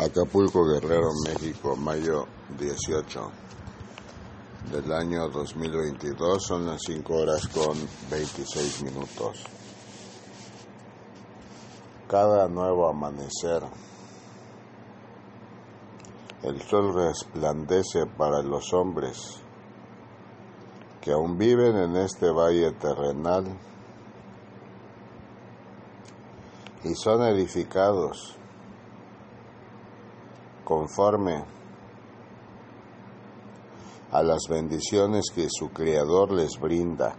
Acapulco, Guerrero, México, mayo 18 del año 2022. Son las 5 horas con 26 minutos. Cada nuevo amanecer, el sol resplandece para los hombres que aún viven en este valle terrenal y son edificados conforme a las bendiciones que su Creador les brinda,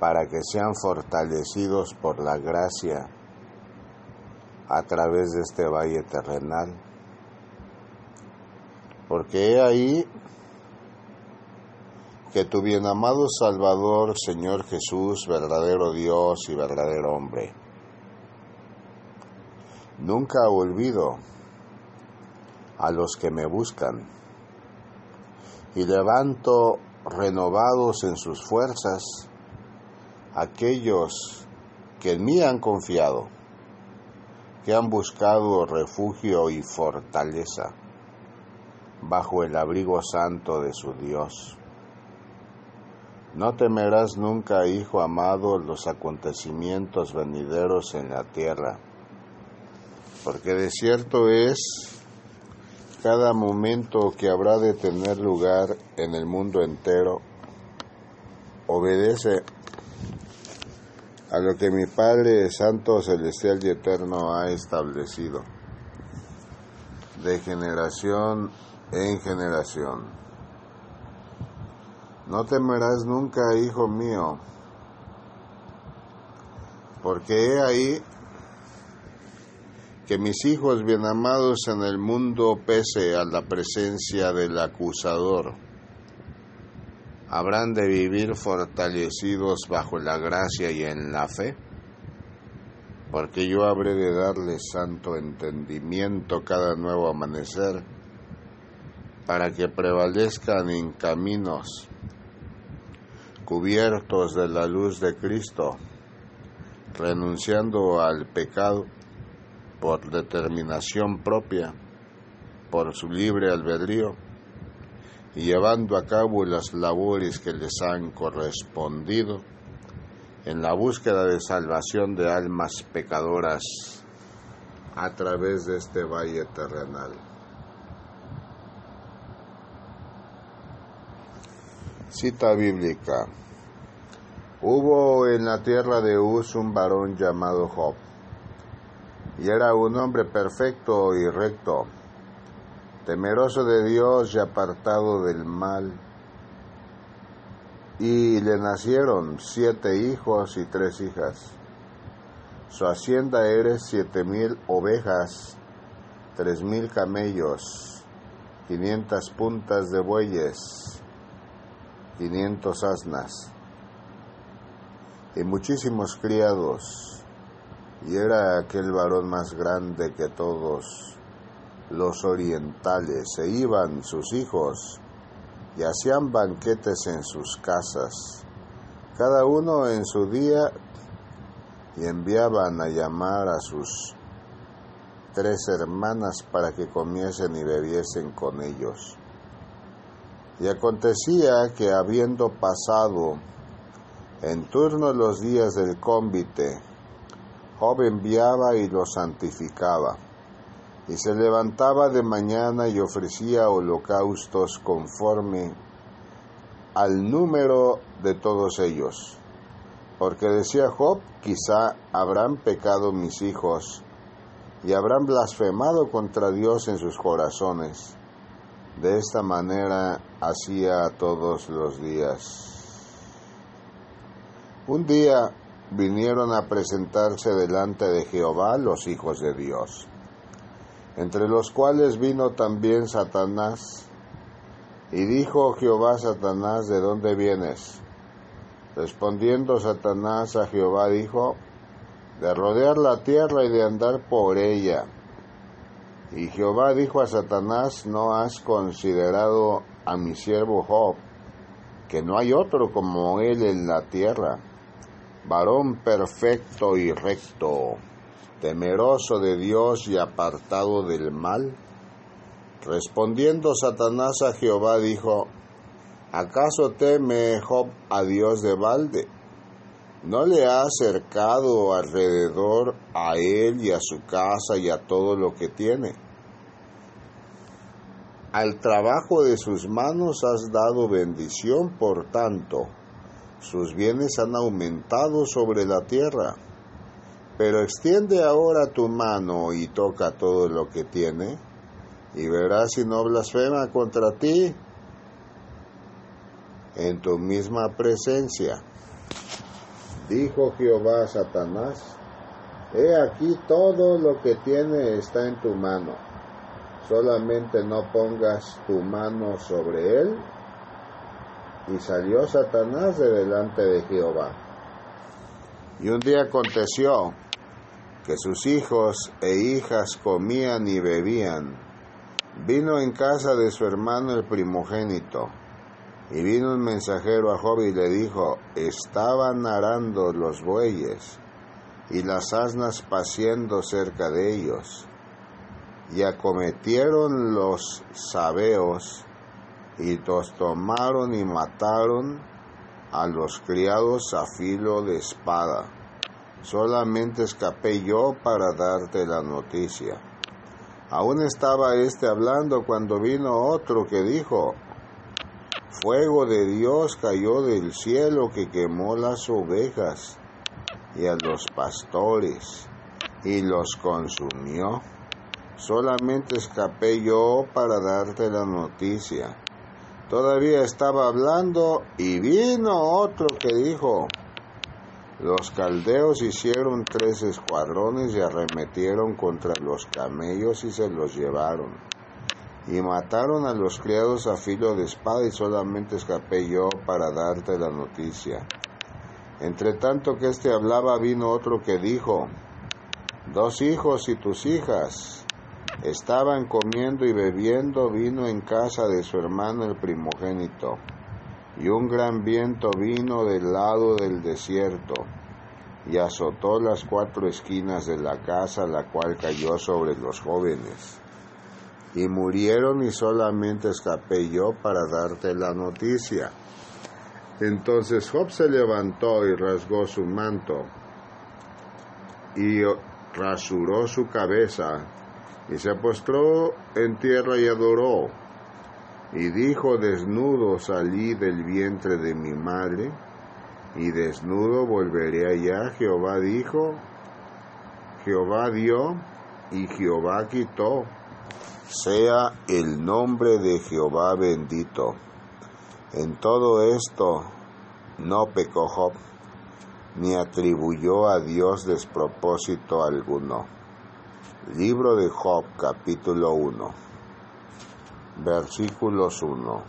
para que sean fortalecidos por la gracia a través de este valle terrenal. Porque he ahí que tu bien amado Salvador, Señor Jesús, verdadero Dios y verdadero hombre, Nunca olvido a los que me buscan y levanto renovados en sus fuerzas aquellos que en mí han confiado, que han buscado refugio y fortaleza bajo el abrigo santo de su Dios. No temerás nunca, Hijo amado, los acontecimientos venideros en la tierra porque de cierto es cada momento que habrá de tener lugar en el mundo entero, obedece a lo que mi Padre Santo, Celestial y Eterno ha establecido, de generación en generación. No temerás nunca, hijo mío, porque he ahí que mis hijos bien amados en el mundo, pese a la presencia del acusador, habrán de vivir fortalecidos bajo la gracia y en la fe, porque yo habré de darles santo entendimiento cada nuevo amanecer, para que prevalezcan en caminos cubiertos de la luz de Cristo, renunciando al pecado por determinación propia, por su libre albedrío, y llevando a cabo las labores que les han correspondido en la búsqueda de salvación de almas pecadoras a través de este valle terrenal. Cita bíblica. Hubo en la tierra de Uz un varón llamado Job y era un hombre perfecto y recto, temeroso de Dios y apartado del mal. Y le nacieron siete hijos y tres hijas. Su hacienda era siete mil ovejas, tres mil camellos, quinientas puntas de bueyes, quinientos asnas, y muchísimos criados y era aquel varón más grande que todos los orientales. Se iban sus hijos y hacían banquetes en sus casas, cada uno en su día, y enviaban a llamar a sus tres hermanas para que comiesen y bebiesen con ellos. Y acontecía que habiendo pasado en turno los días del cómbite, Job enviaba y lo santificaba, y se levantaba de mañana y ofrecía holocaustos conforme al número de todos ellos. Porque decía Job, quizá habrán pecado mis hijos y habrán blasfemado contra Dios en sus corazones. De esta manera hacía todos los días. Un día vinieron a presentarse delante de Jehová los hijos de Dios, entre los cuales vino también Satanás. Y dijo Jehová Satanás, ¿de dónde vienes? Respondiendo Satanás a Jehová dijo, de rodear la tierra y de andar por ella. Y Jehová dijo a Satanás, ¿no has considerado a mi siervo Job, que no hay otro como él en la tierra? Varón perfecto y recto, temeroso de Dios y apartado del mal? Respondiendo Satanás a Jehová dijo, ¿acaso teme Job a Dios de balde? ¿No le ha acercado alrededor a él y a su casa y a todo lo que tiene? Al trabajo de sus manos has dado bendición, por tanto, sus bienes han aumentado sobre la tierra. Pero extiende ahora tu mano y toca todo lo que tiene, y verás si no blasfema contra ti en tu misma presencia. Dijo Jehová a Satanás, He aquí todo lo que tiene está en tu mano, solamente no pongas tu mano sobre él. Y salió Satanás de delante de Jehová. Y un día aconteció que sus hijos e hijas comían y bebían. Vino en casa de su hermano el primogénito y vino un mensajero a Job y le dijo, estaban arando los bueyes y las asnas paciendo cerca de ellos. Y acometieron los sabeos y los tomaron y mataron a los criados a filo de espada. Solamente escapé yo para darte la noticia. Aún estaba éste hablando cuando vino otro que dijo, Fuego de Dios cayó del cielo que quemó las ovejas y a los pastores y los consumió. Solamente escapé yo para darte la noticia. Todavía estaba hablando y vino otro que dijo, los caldeos hicieron tres escuadrones y arremetieron contra los camellos y se los llevaron y mataron a los criados a filo de espada y solamente escapé yo para darte la noticia. Entre tanto que éste hablaba vino otro que dijo, dos hijos y tus hijas estaban comiendo y bebiendo vino en casa de su hermano el primogénito, y un gran viento vino del lado del desierto, y azotó las cuatro esquinas de la casa, la cual cayó sobre los jóvenes y murieron y solamente escapé yo para darte la noticia. Entonces Job se levantó y rasgó su manto y rasuró su cabeza y se postró en tierra y adoró. Y dijo, desnudo salí del vientre de mi madre, y desnudo volveré allá. Jehová dijo, Jehová dio, y Jehová quitó sea el nombre de Jehová bendito. En todo esto no pecó Job, ni atribuyó a Dios despropósito alguno. Libro de Job, capítulo 1, versículos 1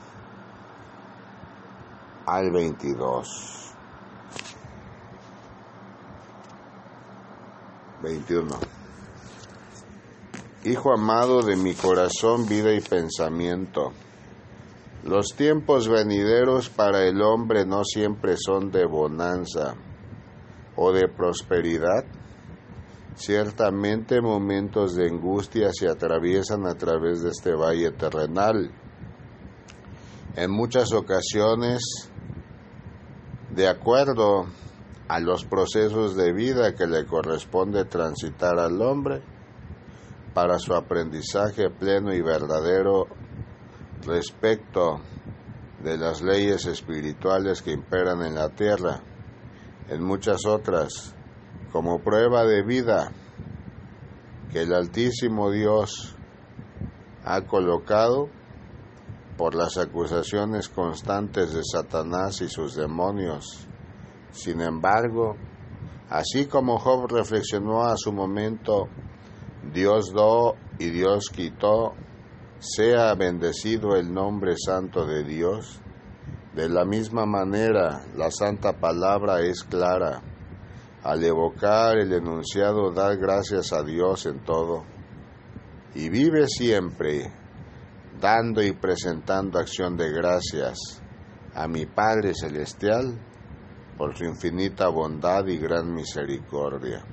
al 22. 21. Hijo amado de mi corazón, vida y pensamiento, los tiempos venideros para el hombre no siempre son de bonanza o de prosperidad. Ciertamente momentos de angustia se atraviesan a través de este valle terrenal. En muchas ocasiones, de acuerdo a los procesos de vida que le corresponde transitar al hombre, para su aprendizaje pleno y verdadero respecto de las leyes espirituales que imperan en la tierra, en muchas otras, como prueba de vida que el Altísimo Dios ha colocado por las acusaciones constantes de Satanás y sus demonios. Sin embargo, así como Job reflexionó a su momento Dios do y Dios quitó, sea bendecido el nombre santo de Dios. De la misma manera, la santa palabra es clara. Al evocar el enunciado, da gracias a Dios en todo. Y vive siempre dando y presentando acción de gracias a mi Padre Celestial por su infinita bondad y gran misericordia.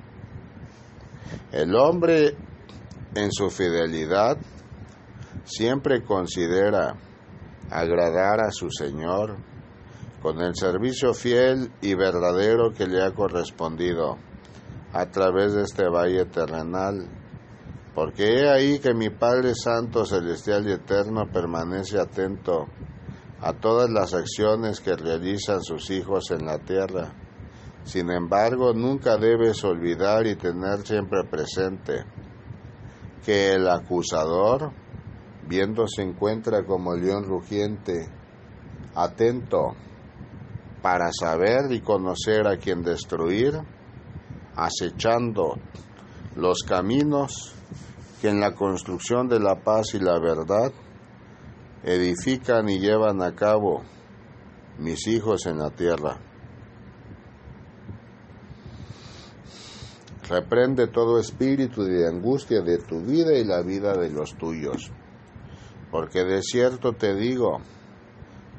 El hombre en su fidelidad siempre considera agradar a su Señor con el servicio fiel y verdadero que le ha correspondido a través de este valle terrenal. Porque he ahí que mi Padre Santo, Celestial y Eterno permanece atento a todas las acciones que realizan sus hijos en la tierra. Sin embargo, nunca debes olvidar y tener siempre presente que el acusador, viendo se encuentra como león rugiente, atento para saber y conocer a quien destruir, acechando los caminos que en la construcción de la paz y la verdad edifican y llevan a cabo mis hijos en la tierra. Reprende todo espíritu de angustia de tu vida y la vida de los tuyos, porque de cierto te digo,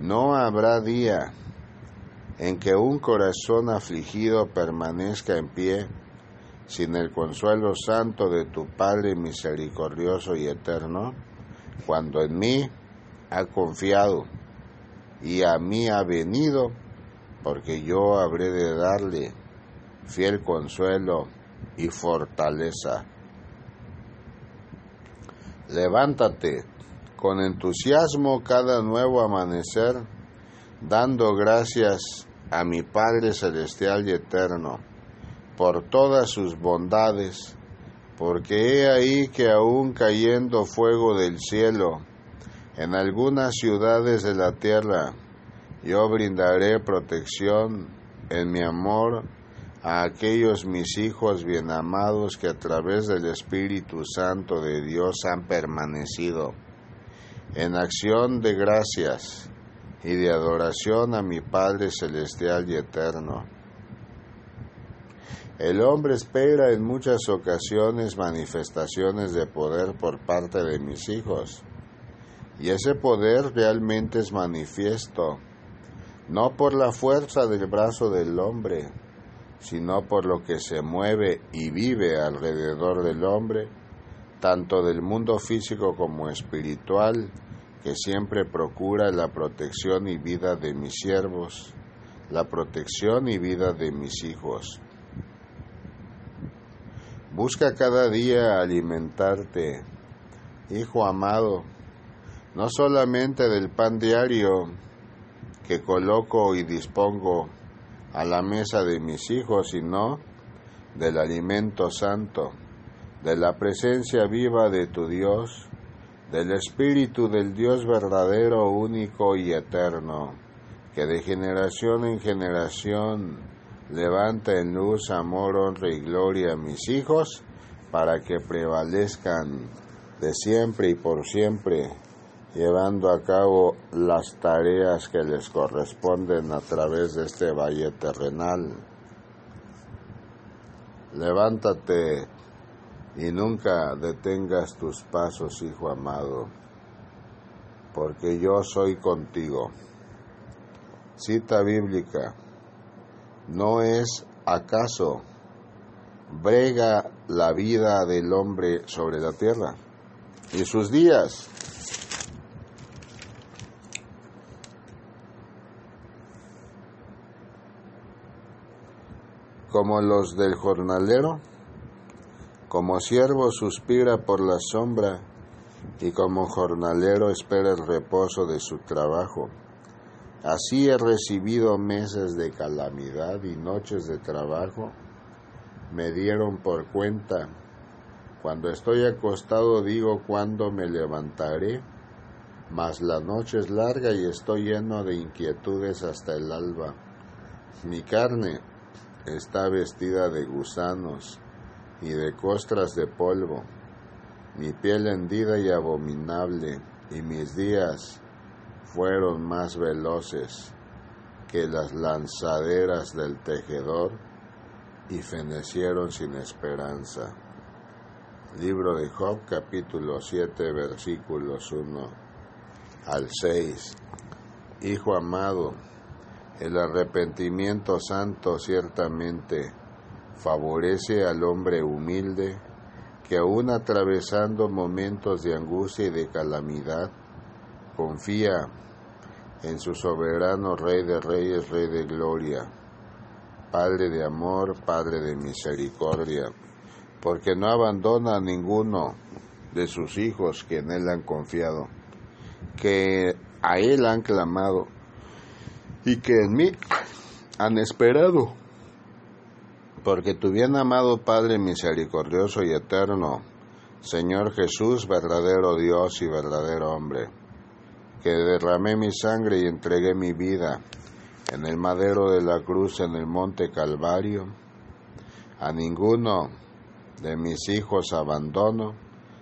no habrá día en que un corazón afligido permanezca en pie sin el consuelo santo de tu Padre misericordioso y eterno, cuando en mí ha confiado y a mí ha venido, porque yo habré de darle fiel consuelo y fortaleza. Levántate con entusiasmo cada nuevo amanecer, dando gracias a mi Padre Celestial y Eterno por todas sus bondades, porque he ahí que aún cayendo fuego del cielo en algunas ciudades de la tierra, yo brindaré protección en mi amor a aquellos mis hijos bien amados que a través del Espíritu Santo de Dios han permanecido. En acción de gracias y de adoración a mi Padre Celestial y Eterno. El hombre espera en muchas ocasiones manifestaciones de poder por parte de mis hijos, y ese poder realmente es manifiesto, no por la fuerza del brazo del hombre, sino por lo que se mueve y vive alrededor del hombre, tanto del mundo físico como espiritual, que siempre procura la protección y vida de mis siervos, la protección y vida de mis hijos. Busca cada día alimentarte, hijo amado, no solamente del pan diario que coloco y dispongo a la mesa de mis hijos, sino del alimento santo, de la presencia viva de tu Dios, del Espíritu del Dios verdadero, único y eterno, que de generación en generación levanta en luz, amor, honra y gloria a mis hijos, para que prevalezcan de siempre y por siempre, llevando a cabo las tareas que les corresponden a través de este valle terrenal. Levántate y nunca detengas tus pasos, hijo amado, porque yo soy contigo. Cita bíblica. ¿No es acaso brega la vida del hombre sobre la tierra y sus días? como los del jornalero, como siervo suspira por la sombra y como jornalero espera el reposo de su trabajo. Así he recibido meses de calamidad y noches de trabajo. Me dieron por cuenta. Cuando estoy acostado digo cuándo me levantaré, mas la noche es larga y estoy lleno de inquietudes hasta el alba. Mi carne está vestida de gusanos y de costras de polvo, mi piel hendida y abominable, y mis días fueron más veloces que las lanzaderas del tejedor y fenecieron sin esperanza. Libro de Job capítulo 7 versículos 1 al 6. Hijo amado, el arrepentimiento santo ciertamente favorece al hombre humilde que aún atravesando momentos de angustia y de calamidad, confía en su soberano Rey de Reyes, Rey de Gloria, Padre de amor, Padre de misericordia, porque no abandona a ninguno de sus hijos que en Él han confiado, que a Él han clamado y que en mí han esperado porque tu bien amado Padre misericordioso y eterno, Señor Jesús, verdadero Dios y verdadero hombre, que derramé mi sangre y entregué mi vida en el madero de la cruz en el monte Calvario, a ninguno de mis hijos abandono,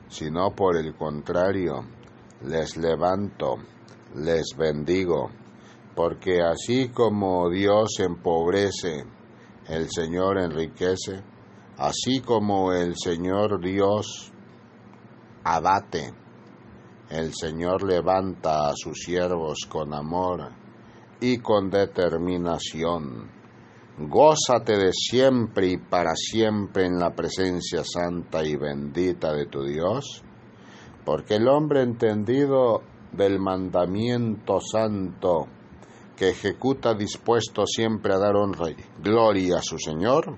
sino por el contrario, les levanto, les bendigo, porque así como Dios empobrece el Señor enriquece, así como el Señor Dios abate, el Señor levanta a sus siervos con amor y con determinación. Gózate de siempre y para siempre en la presencia santa y bendita de tu Dios, porque el hombre entendido del mandamiento santo, que ejecuta dispuesto siempre a dar honra y gloria a su Señor,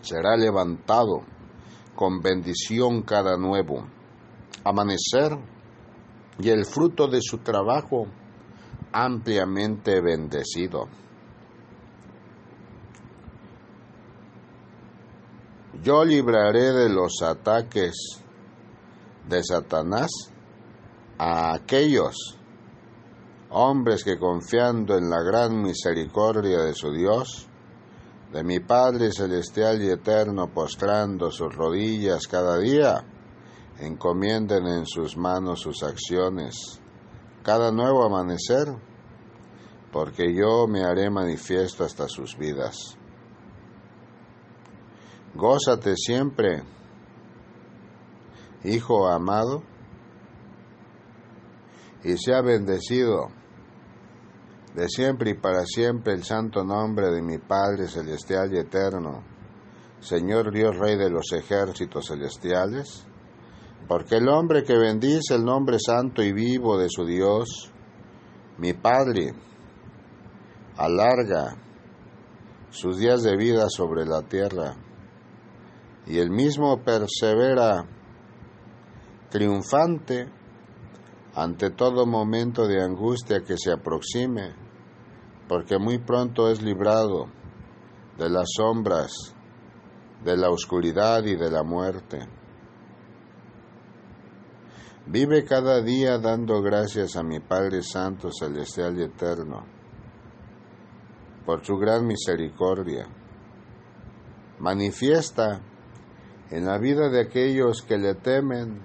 será levantado con bendición cada nuevo amanecer y el fruto de su trabajo ampliamente bendecido. Yo libraré de los ataques de Satanás a aquellos hombres que confiando en la gran misericordia de su Dios, de mi Padre celestial y eterno, postrando sus rodillas cada día, encomienden en sus manos sus acciones, cada nuevo amanecer, porque yo me haré manifiesto hasta sus vidas. Gózate siempre, Hijo amado, y sea bendecido de siempre y para siempre el santo nombre de mi Padre celestial y eterno, Señor Dios Rey de los ejércitos celestiales, porque el hombre que bendice el nombre santo y vivo de su Dios, mi Padre, alarga sus días de vida sobre la tierra, y el mismo persevera triunfante ante todo momento de angustia que se aproxime, porque muy pronto es librado de las sombras, de la oscuridad y de la muerte. Vive cada día dando gracias a mi Padre Santo, Celestial y Eterno, por su gran misericordia. Manifiesta en la vida de aquellos que le temen,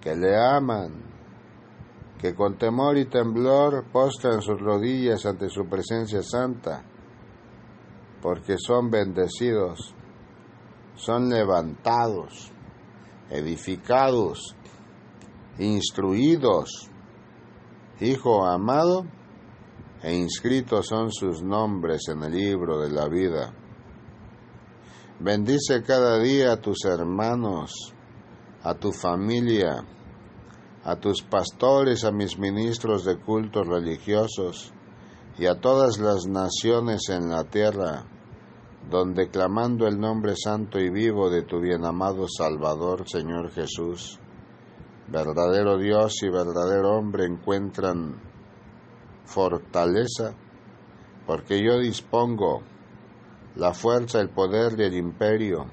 que le aman, que con temor y temblor postran sus rodillas ante su presencia santa, porque son bendecidos, son levantados, edificados, instruidos, Hijo amado, e inscritos son sus nombres en el libro de la vida. Bendice cada día a tus hermanos, a tu familia, a tus pastores, a mis ministros de cultos religiosos y a todas las naciones en la tierra, donde clamando el nombre santo y vivo de tu bien amado Salvador, Señor Jesús, verdadero Dios y verdadero hombre, encuentran fortaleza, porque yo dispongo la fuerza, el poder y el imperio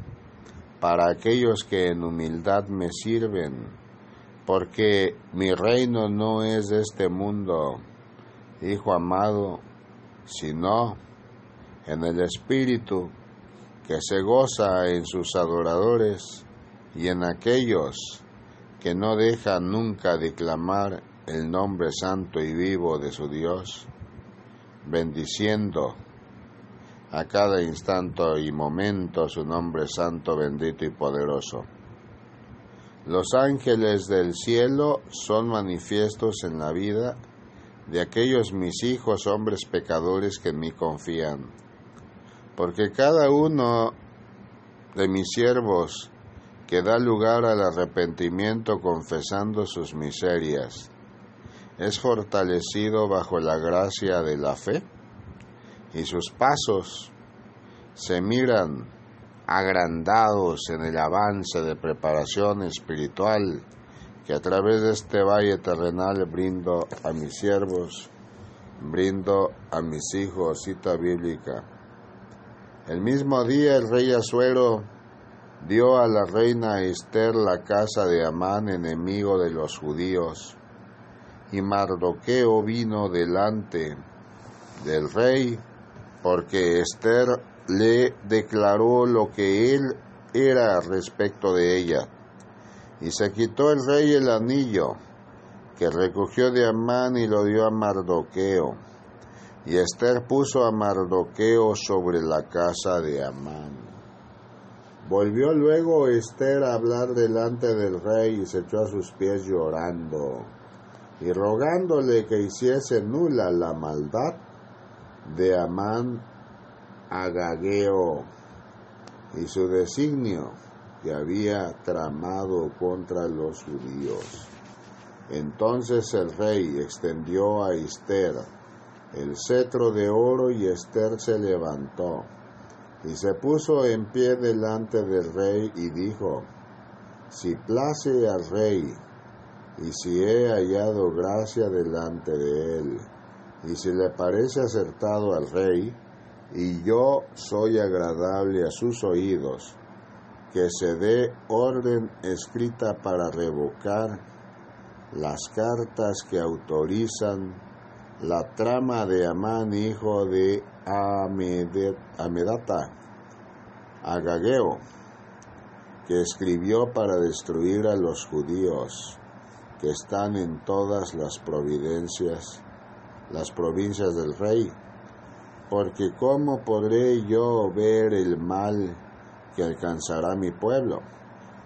para aquellos que en humildad me sirven porque mi reino no es de este mundo, Hijo amado, sino en el Espíritu que se goza en sus adoradores y en aquellos que no dejan nunca de clamar el nombre santo y vivo de su Dios, bendiciendo a cada instante y momento su nombre santo, bendito y poderoso. Los ángeles del cielo son manifiestos en la vida de aquellos mis hijos hombres pecadores que en mí confían, porque cada uno de mis siervos que da lugar al arrepentimiento confesando sus miserias, es fortalecido bajo la gracia de la fe y sus pasos se miran agrandados en el avance de preparación espiritual que a través de este valle terrenal brindo a mis siervos, brindo a mis hijos, cita bíblica. El mismo día el rey Azuero dio a la reina Esther la casa de Amán, enemigo de los judíos, y Mardoqueo vino delante del rey, porque Esther le declaró lo que él era respecto de ella. Y se quitó el rey el anillo que recogió de Amán y lo dio a Mardoqueo. Y Esther puso a Mardoqueo sobre la casa de Amán. Volvió luego Esther a hablar delante del rey y se echó a sus pies llorando y rogándole que hiciese nula la maldad de Amán Agageo y su designio que había tramado contra los judíos. Entonces el rey extendió a Esther el cetro de oro y Esther se levantó y se puso en pie delante del rey y dijo, si place al rey, y si he hallado gracia delante de él, y si le parece acertado al rey, y yo soy agradable a sus oídos, que se dé orden escrita para revocar las cartas que autorizan la trama de Amán, hijo de Amedata, Agageo, que escribió para destruir a los judíos que están en todas las providencias, las provincias del rey, porque ¿cómo podré yo ver el mal que alcanzará mi pueblo?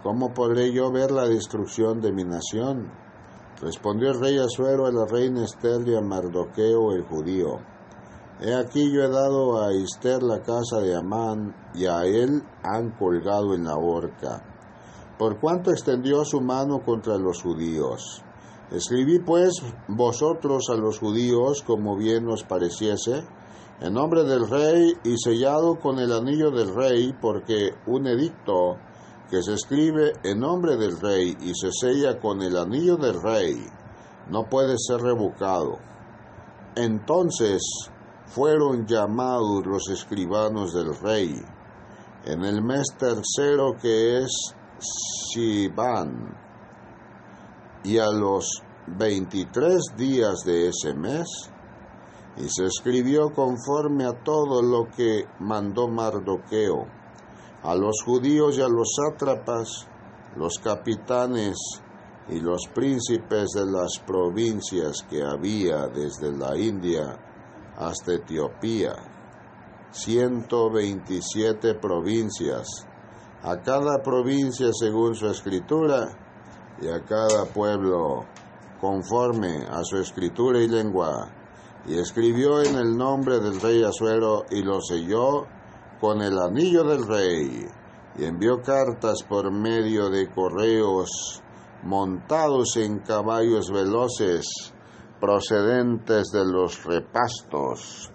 ¿Cómo podré yo ver la destrucción de mi nación? Respondió el rey Asuero a la reina Esther y a Mardoqueo el judío. He aquí yo he dado a Esther la casa de Amán, y a él han colgado en la horca. Por cuanto extendió su mano contra los judíos. Escribí pues vosotros a los judíos como bien os pareciese, en nombre del rey y sellado con el anillo del rey, porque un edicto que se escribe en nombre del rey y se sella con el anillo del rey no puede ser revocado. Entonces fueron llamados los escribanos del rey en el mes tercero que es Sivan, y a los veintitrés días de ese mes, y se escribió conforme a todo lo que mandó Mardoqueo, a los judíos y a los sátrapas, los capitanes y los príncipes de las provincias que había desde la India hasta Etiopía, 127 provincias, a cada provincia según su escritura y a cada pueblo conforme a su escritura y lengua. Y escribió en el nombre del rey Asuero y lo selló con el anillo del rey. Y envió cartas por medio de correos montados en caballos veloces procedentes de los repastos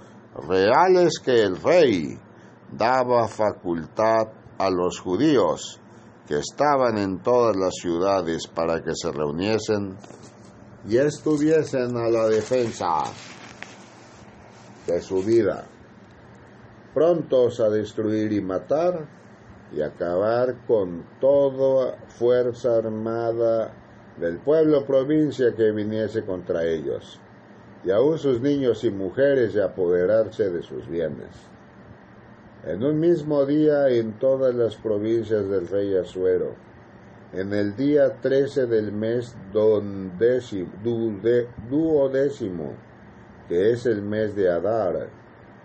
reales que el rey daba facultad a los judíos que estaban en todas las ciudades para que se reuniesen y estuviesen a la defensa de su vida, prontos a destruir y matar y acabar con toda fuerza armada del pueblo provincia que viniese contra ellos, y aun sus niños y mujeres y apoderarse de sus bienes. En un mismo día en todas las provincias del rey Asuero, en el día trece del mes duodécimo, que es el mes de Adar,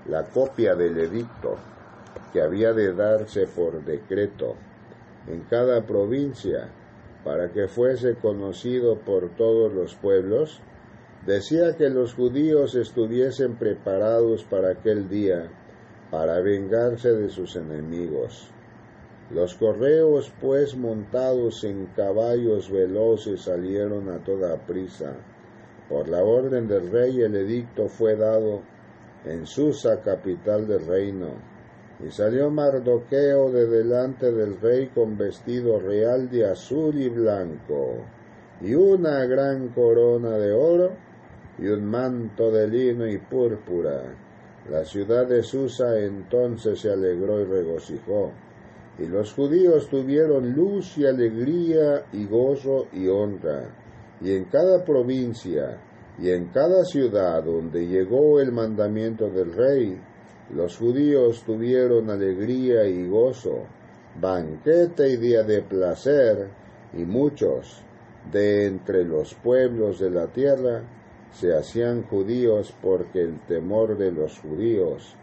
la copia del edicto que había de darse por decreto en cada provincia para que fuese conocido por todos los pueblos, decía que los judíos estuviesen preparados para aquel día, para vengarse de sus enemigos. Los correos, pues, montados en caballos veloces, salieron a toda prisa. Por la orden del rey el edicto fue dado en Susa, capital del reino. Y salió Mardoqueo de delante del rey con vestido real de azul y blanco, y una gran corona de oro, y un manto de lino y púrpura. La ciudad de Susa entonces se alegró y regocijó y los judíos tuvieron luz y alegría y gozo y honra. Y en cada provincia y en cada ciudad donde llegó el mandamiento del rey, los judíos tuvieron alegría y gozo, banquete y día de placer, y muchos de entre los pueblos de la tierra se hacían judíos porque el temor de los judíos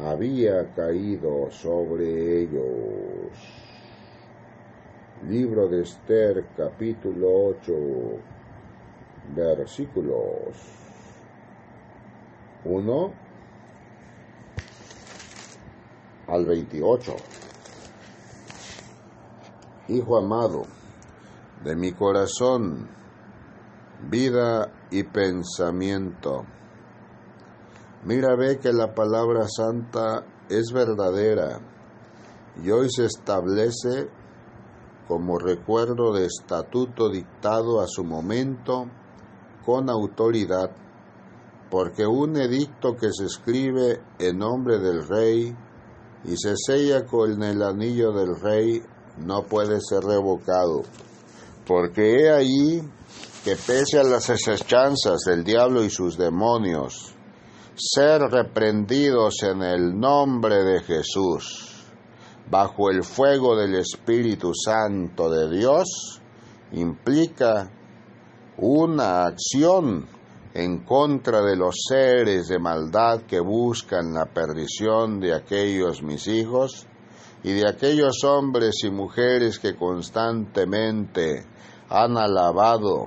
había caído sobre ellos. Libro de Esther capítulo 8 versículos 1 al 28. Hijo amado, de mi corazón, vida y pensamiento Mira, ve que la palabra santa es verdadera y hoy se establece como recuerdo de estatuto dictado a su momento con autoridad, porque un edicto que se escribe en nombre del rey y se sella con el anillo del rey no puede ser revocado, porque he ahí que pese a las asechanzas del diablo y sus demonios, ser reprendidos en el nombre de Jesús, bajo el fuego del Espíritu Santo de Dios, implica una acción en contra de los seres de maldad que buscan la perdición de aquellos mis hijos y de aquellos hombres y mujeres que constantemente han alabado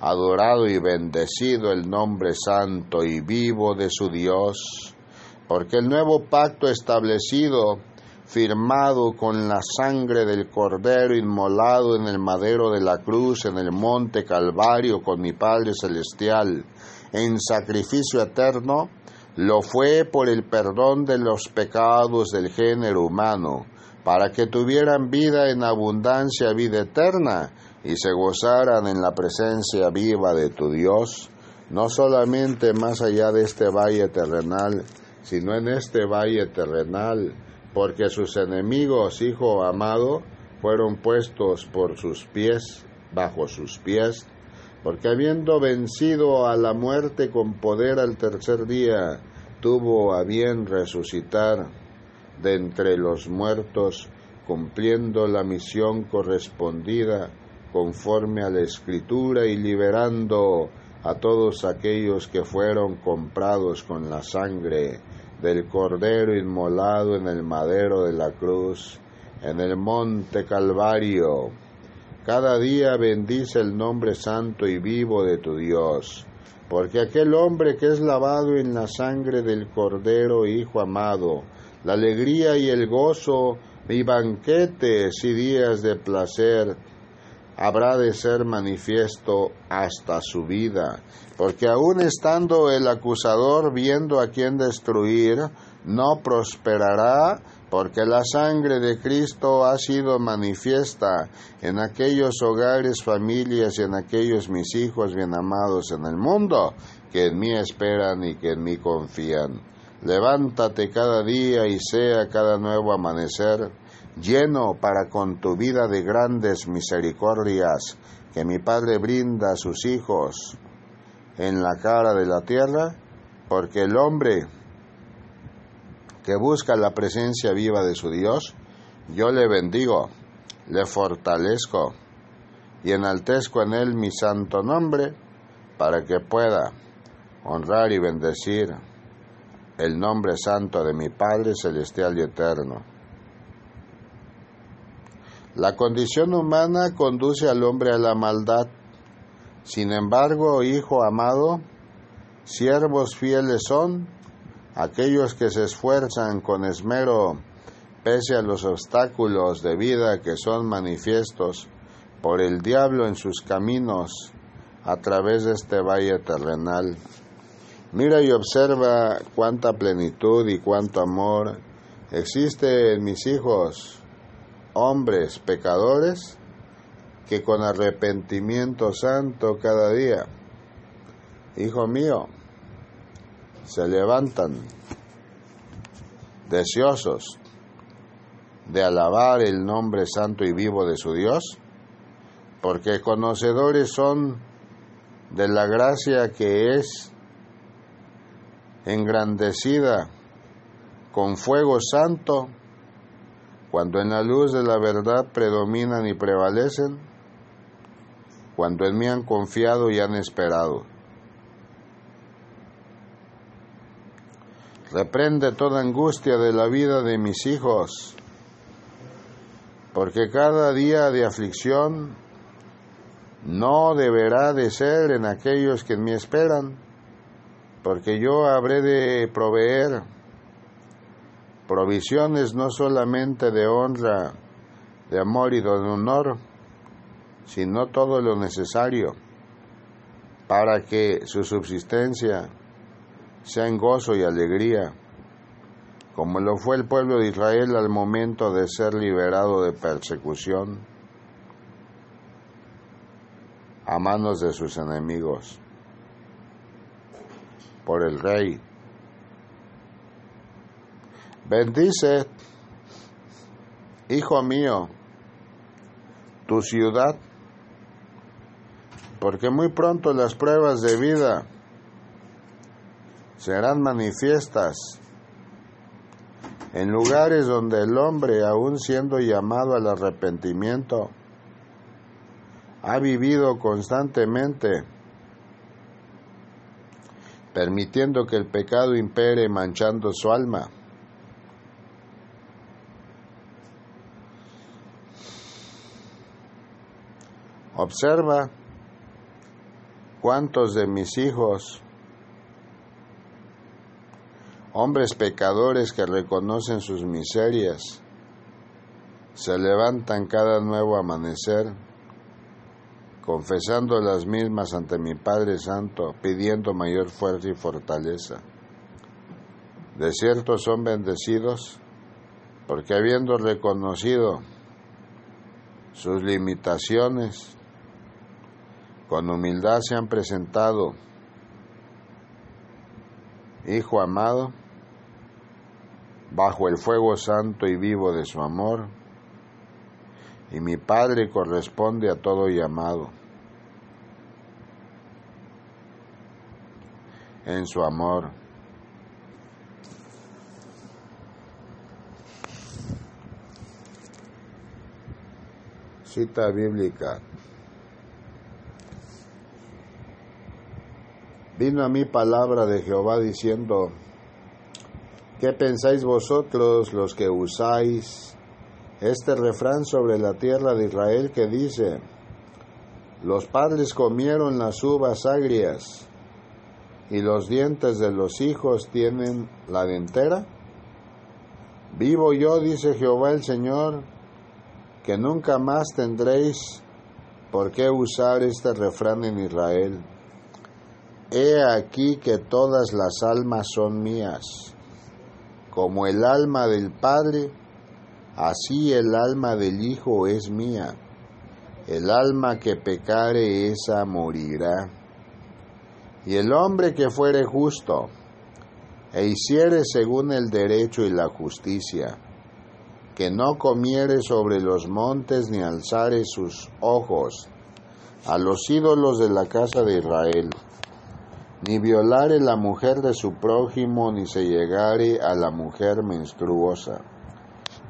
adorado y bendecido el nombre santo y vivo de su Dios, porque el nuevo pacto establecido, firmado con la sangre del Cordero inmolado en el madero de la cruz en el monte Calvario con mi Padre Celestial, en sacrificio eterno, lo fue por el perdón de los pecados del género humano, para que tuvieran vida en abundancia, vida eterna, y se gozaran en la presencia viva de tu Dios, no solamente más allá de este valle terrenal, sino en este valle terrenal, porque sus enemigos, hijo amado, fueron puestos por sus pies, bajo sus pies, porque habiendo vencido a la muerte con poder al tercer día, tuvo a bien resucitar de entre los muertos, cumpliendo la misión correspondida conforme a la escritura y liberando a todos aquellos que fueron comprados con la sangre del Cordero inmolado en el madero de la cruz, en el monte Calvario. Cada día bendice el nombre santo y vivo de tu Dios, porque aquel hombre que es lavado en la sangre del Cordero, Hijo amado, la alegría y el gozo y banquetes y días de placer habrá de ser manifiesto hasta su vida, porque aun estando el acusador viendo a quien destruir, no prosperará, porque la sangre de Cristo ha sido manifiesta en aquellos hogares, familias y en aquellos mis hijos bien amados en el mundo, que en mí esperan y que en mí confían. Levántate cada día y sea cada nuevo amanecer lleno para con tu vida de grandes misericordias que mi Padre brinda a sus hijos en la cara de la tierra, porque el hombre que busca la presencia viva de su Dios, yo le bendigo, le fortalezco y enaltezco en él mi santo nombre para que pueda honrar y bendecir el nombre santo de mi Padre celestial y eterno la condición humana conduce al hombre a la maldad. Sin embargo, hijo amado, siervos fieles son aquellos que se esfuerzan con esmero pese a los obstáculos de vida que son manifiestos por el diablo en sus caminos a través de este valle terrenal. Mira y observa cuánta plenitud y cuánto amor existe en mis hijos, hombres pecadores, que con arrepentimiento santo cada día, hijo mío, se levantan deseosos de alabar el nombre santo y vivo de su Dios, porque conocedores son de la gracia que es engrandecida con fuego santo, cuando en la luz de la verdad predominan y prevalecen, cuando en mí han confiado y han esperado. Reprende toda angustia de la vida de mis hijos, porque cada día de aflicción no deberá de ser en aquellos que en mí esperan, porque yo habré de proveer provisiones no solamente de honra, de amor y de honor, sino todo lo necesario para que su subsistencia sea en gozo y alegría, como lo fue el pueblo de Israel al momento de ser liberado de persecución a manos de sus enemigos por el rey. Bendice, hijo mío, tu ciudad, porque muy pronto las pruebas de vida serán manifiestas en lugares donde el hombre, aun siendo llamado al arrepentimiento, ha vivido constantemente, permitiendo que el pecado impere manchando su alma. Observa cuántos de mis hijos, hombres pecadores que reconocen sus miserias, se levantan cada nuevo amanecer, confesando las mismas ante mi Padre Santo, pidiendo mayor fuerza y fortaleza. De cierto son bendecidos, porque habiendo reconocido sus limitaciones, con humildad se han presentado, Hijo amado, bajo el fuego santo y vivo de su amor, y mi Padre corresponde a todo llamado. En su amor. Cita bíblica. Vino a mí palabra de Jehová diciendo, ¿qué pensáis vosotros los que usáis este refrán sobre la tierra de Israel que dice, los padres comieron las uvas agrias y los dientes de los hijos tienen la dentera? Vivo yo, dice Jehová el Señor, que nunca más tendréis por qué usar este refrán en Israel. He aquí que todas las almas son mías, como el alma del Padre, así el alma del Hijo es mía. El alma que pecare esa morirá. Y el hombre que fuere justo e hiciere según el derecho y la justicia, que no comiere sobre los montes ni alzare sus ojos a los ídolos de la casa de Israel, ni violare la mujer de su prójimo, ni se llegare a la mujer menstruosa,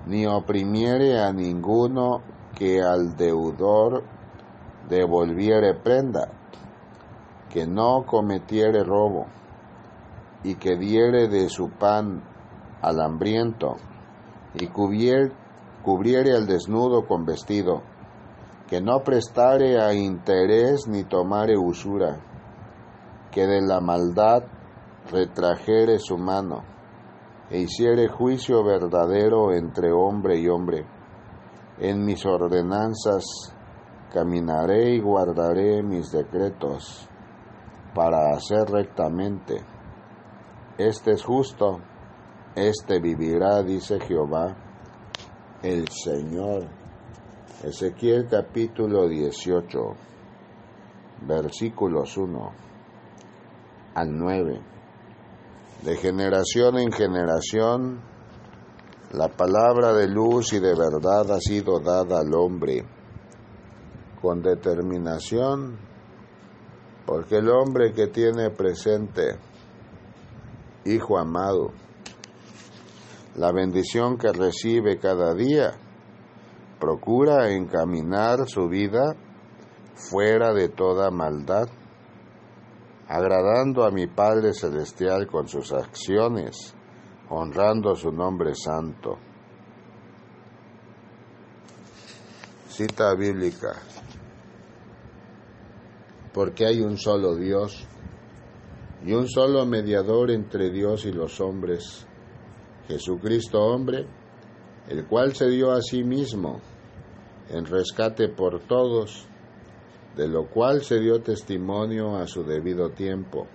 ni oprimiere a ninguno que al deudor devolviere prenda, que no cometiere robo, y que diere de su pan al hambriento, y cubriere al desnudo con vestido, que no prestare a interés ni tomare usura, que de la maldad retrajere su mano, e hiciere juicio verdadero entre hombre y hombre. En mis ordenanzas caminaré y guardaré mis decretos para hacer rectamente. Este es justo, este vivirá, dice Jehová, el Señor. Ezequiel capítulo 18, versículos 1 al 9. De generación en generación, la palabra de luz y de verdad ha sido dada al hombre con determinación, porque el hombre que tiene presente, Hijo amado, la bendición que recibe cada día, procura encaminar su vida fuera de toda maldad, agradando a mi Padre Celestial con sus acciones, honrando su nombre santo. Cita bíblica. Porque hay un solo Dios y un solo mediador entre Dios y los hombres, Jesucristo hombre, el cual se dio a sí mismo en rescate por todos, de lo cual se dio testimonio a su debido tiempo.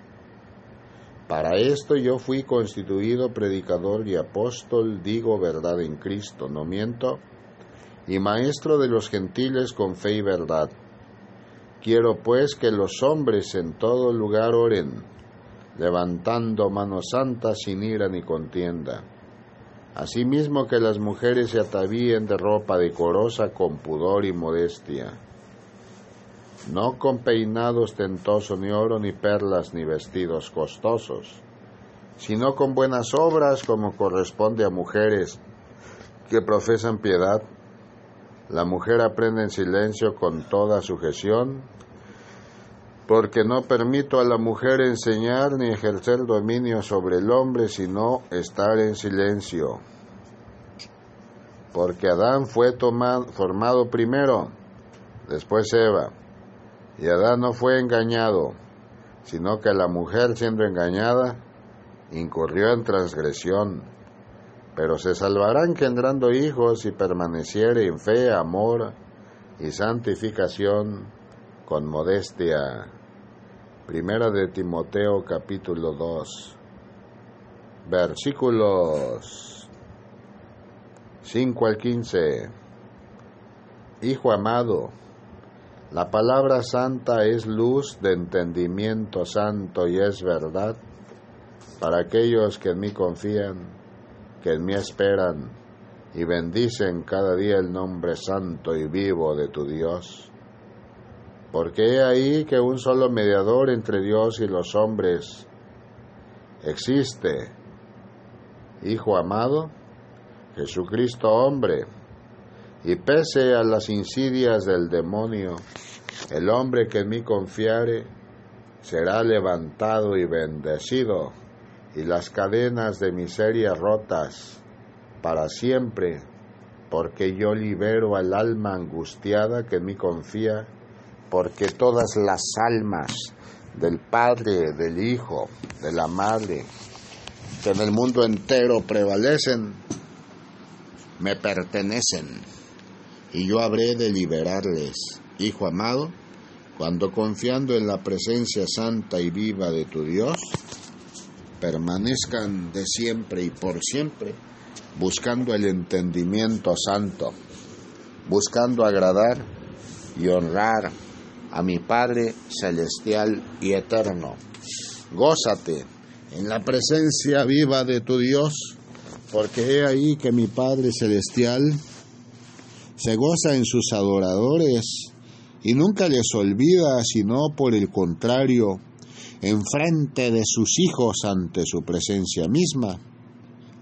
Para esto yo fui constituido predicador y apóstol, digo verdad en Cristo, no miento, y maestro de los gentiles con fe y verdad. Quiero pues que los hombres en todo lugar oren, levantando manos santas sin ira ni contienda. Asimismo que las mujeres se atavíen de ropa decorosa con pudor y modestia, no con peinado ostentoso ni oro ni perlas ni vestidos costosos, sino con buenas obras como corresponde a mujeres que profesan piedad. La mujer aprende en silencio con toda sujeción, porque no permito a la mujer enseñar ni ejercer dominio sobre el hombre, sino estar en silencio. Porque Adán fue tomado, formado primero, después Eva, y Adán no fue engañado, sino que la mujer siendo engañada, incurrió en transgresión, pero se salvará engendrando hijos y permaneciere en fe, amor y santificación con modestia. Primera de Timoteo capítulo 2, versículos 5 al 15. Hijo amado, la palabra santa es luz de entendimiento santo y es verdad para aquellos que en mí confían, que en mí esperan y bendicen cada día el nombre santo y vivo de tu Dios. Porque he ahí que un solo mediador entre Dios y los hombres existe, Hijo amado, Jesucristo hombre, y pese a las insidias del demonio, el hombre que en mí confiare será levantado y bendecido, y las cadenas de miseria rotas para siempre, porque yo libero al alma angustiada que en mí confía, porque todas las almas del Padre, del Hijo, de la Madre, que en el mundo entero prevalecen, me pertenecen, y yo habré de liberarles, Hijo amado, cuando confiando en la presencia santa y viva de tu Dios, permanezcan de siempre y por siempre, buscando el entendimiento santo, buscando agradar y honrar a mi Padre celestial y eterno. Gózate en la presencia viva de tu Dios, porque he ahí que mi Padre celestial se goza en sus adoradores y nunca les olvida, sino por el contrario, enfrente de sus hijos ante su presencia misma,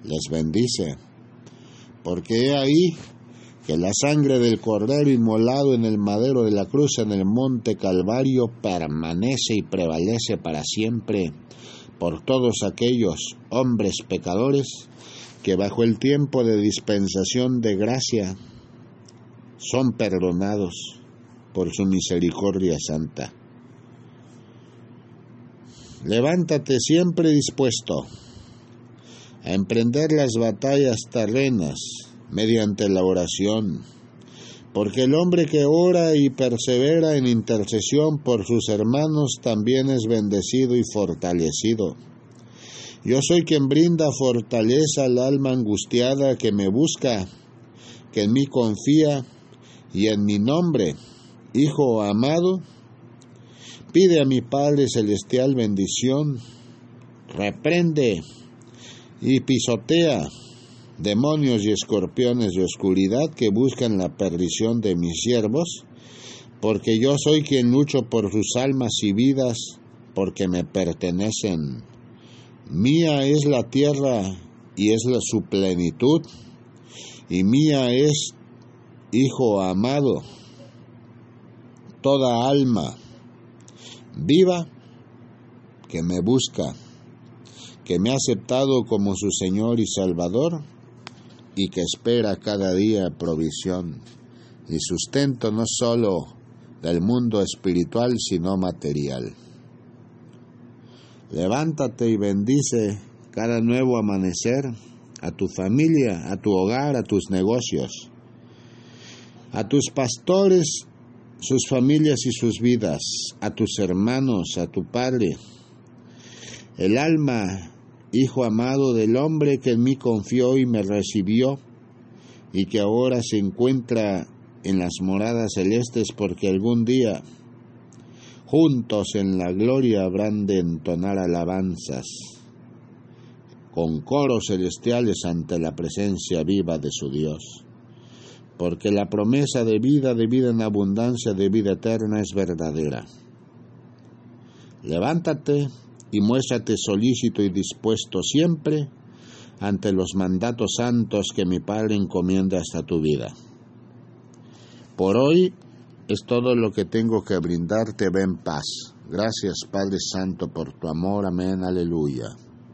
les bendice, porque he ahí que la sangre del cordero inmolado en el madero de la cruz en el monte Calvario permanece y prevalece para siempre por todos aquellos hombres pecadores que bajo el tiempo de dispensación de gracia son perdonados por su misericordia santa. Levántate siempre dispuesto a emprender las batallas terrenas mediante la oración, porque el hombre que ora y persevera en intercesión por sus hermanos también es bendecido y fortalecido. Yo soy quien brinda fortaleza al alma angustiada que me busca, que en mí confía y en mi nombre, Hijo amado, pide a mi Padre Celestial bendición, reprende y pisotea demonios y escorpiones de oscuridad que buscan la perdición de mis siervos, porque yo soy quien lucho por sus almas y vidas, porque me pertenecen. Mía es la tierra y es la su plenitud, y mía es, Hijo amado, toda alma viva que me busca, que me ha aceptado como su Señor y Salvador, y que espera cada día provisión y sustento no sólo del mundo espiritual, sino material. Levántate y bendice cada nuevo amanecer a tu familia, a tu hogar, a tus negocios, a tus pastores, sus familias y sus vidas, a tus hermanos, a tu Padre, el alma Hijo amado del hombre que en mí confió y me recibió, y que ahora se encuentra en las moradas celestes porque algún día juntos en la gloria habrán de entonar alabanzas con coros celestiales ante la presencia viva de su Dios. Porque la promesa de vida, de vida en abundancia, de vida eterna es verdadera. Levántate, y muéstrate solícito y dispuesto siempre ante los mandatos santos que mi Padre encomienda hasta tu vida. Por hoy es todo lo que tengo que brindarte. Ven paz. Gracias Padre Santo por tu amor. Amén. Aleluya.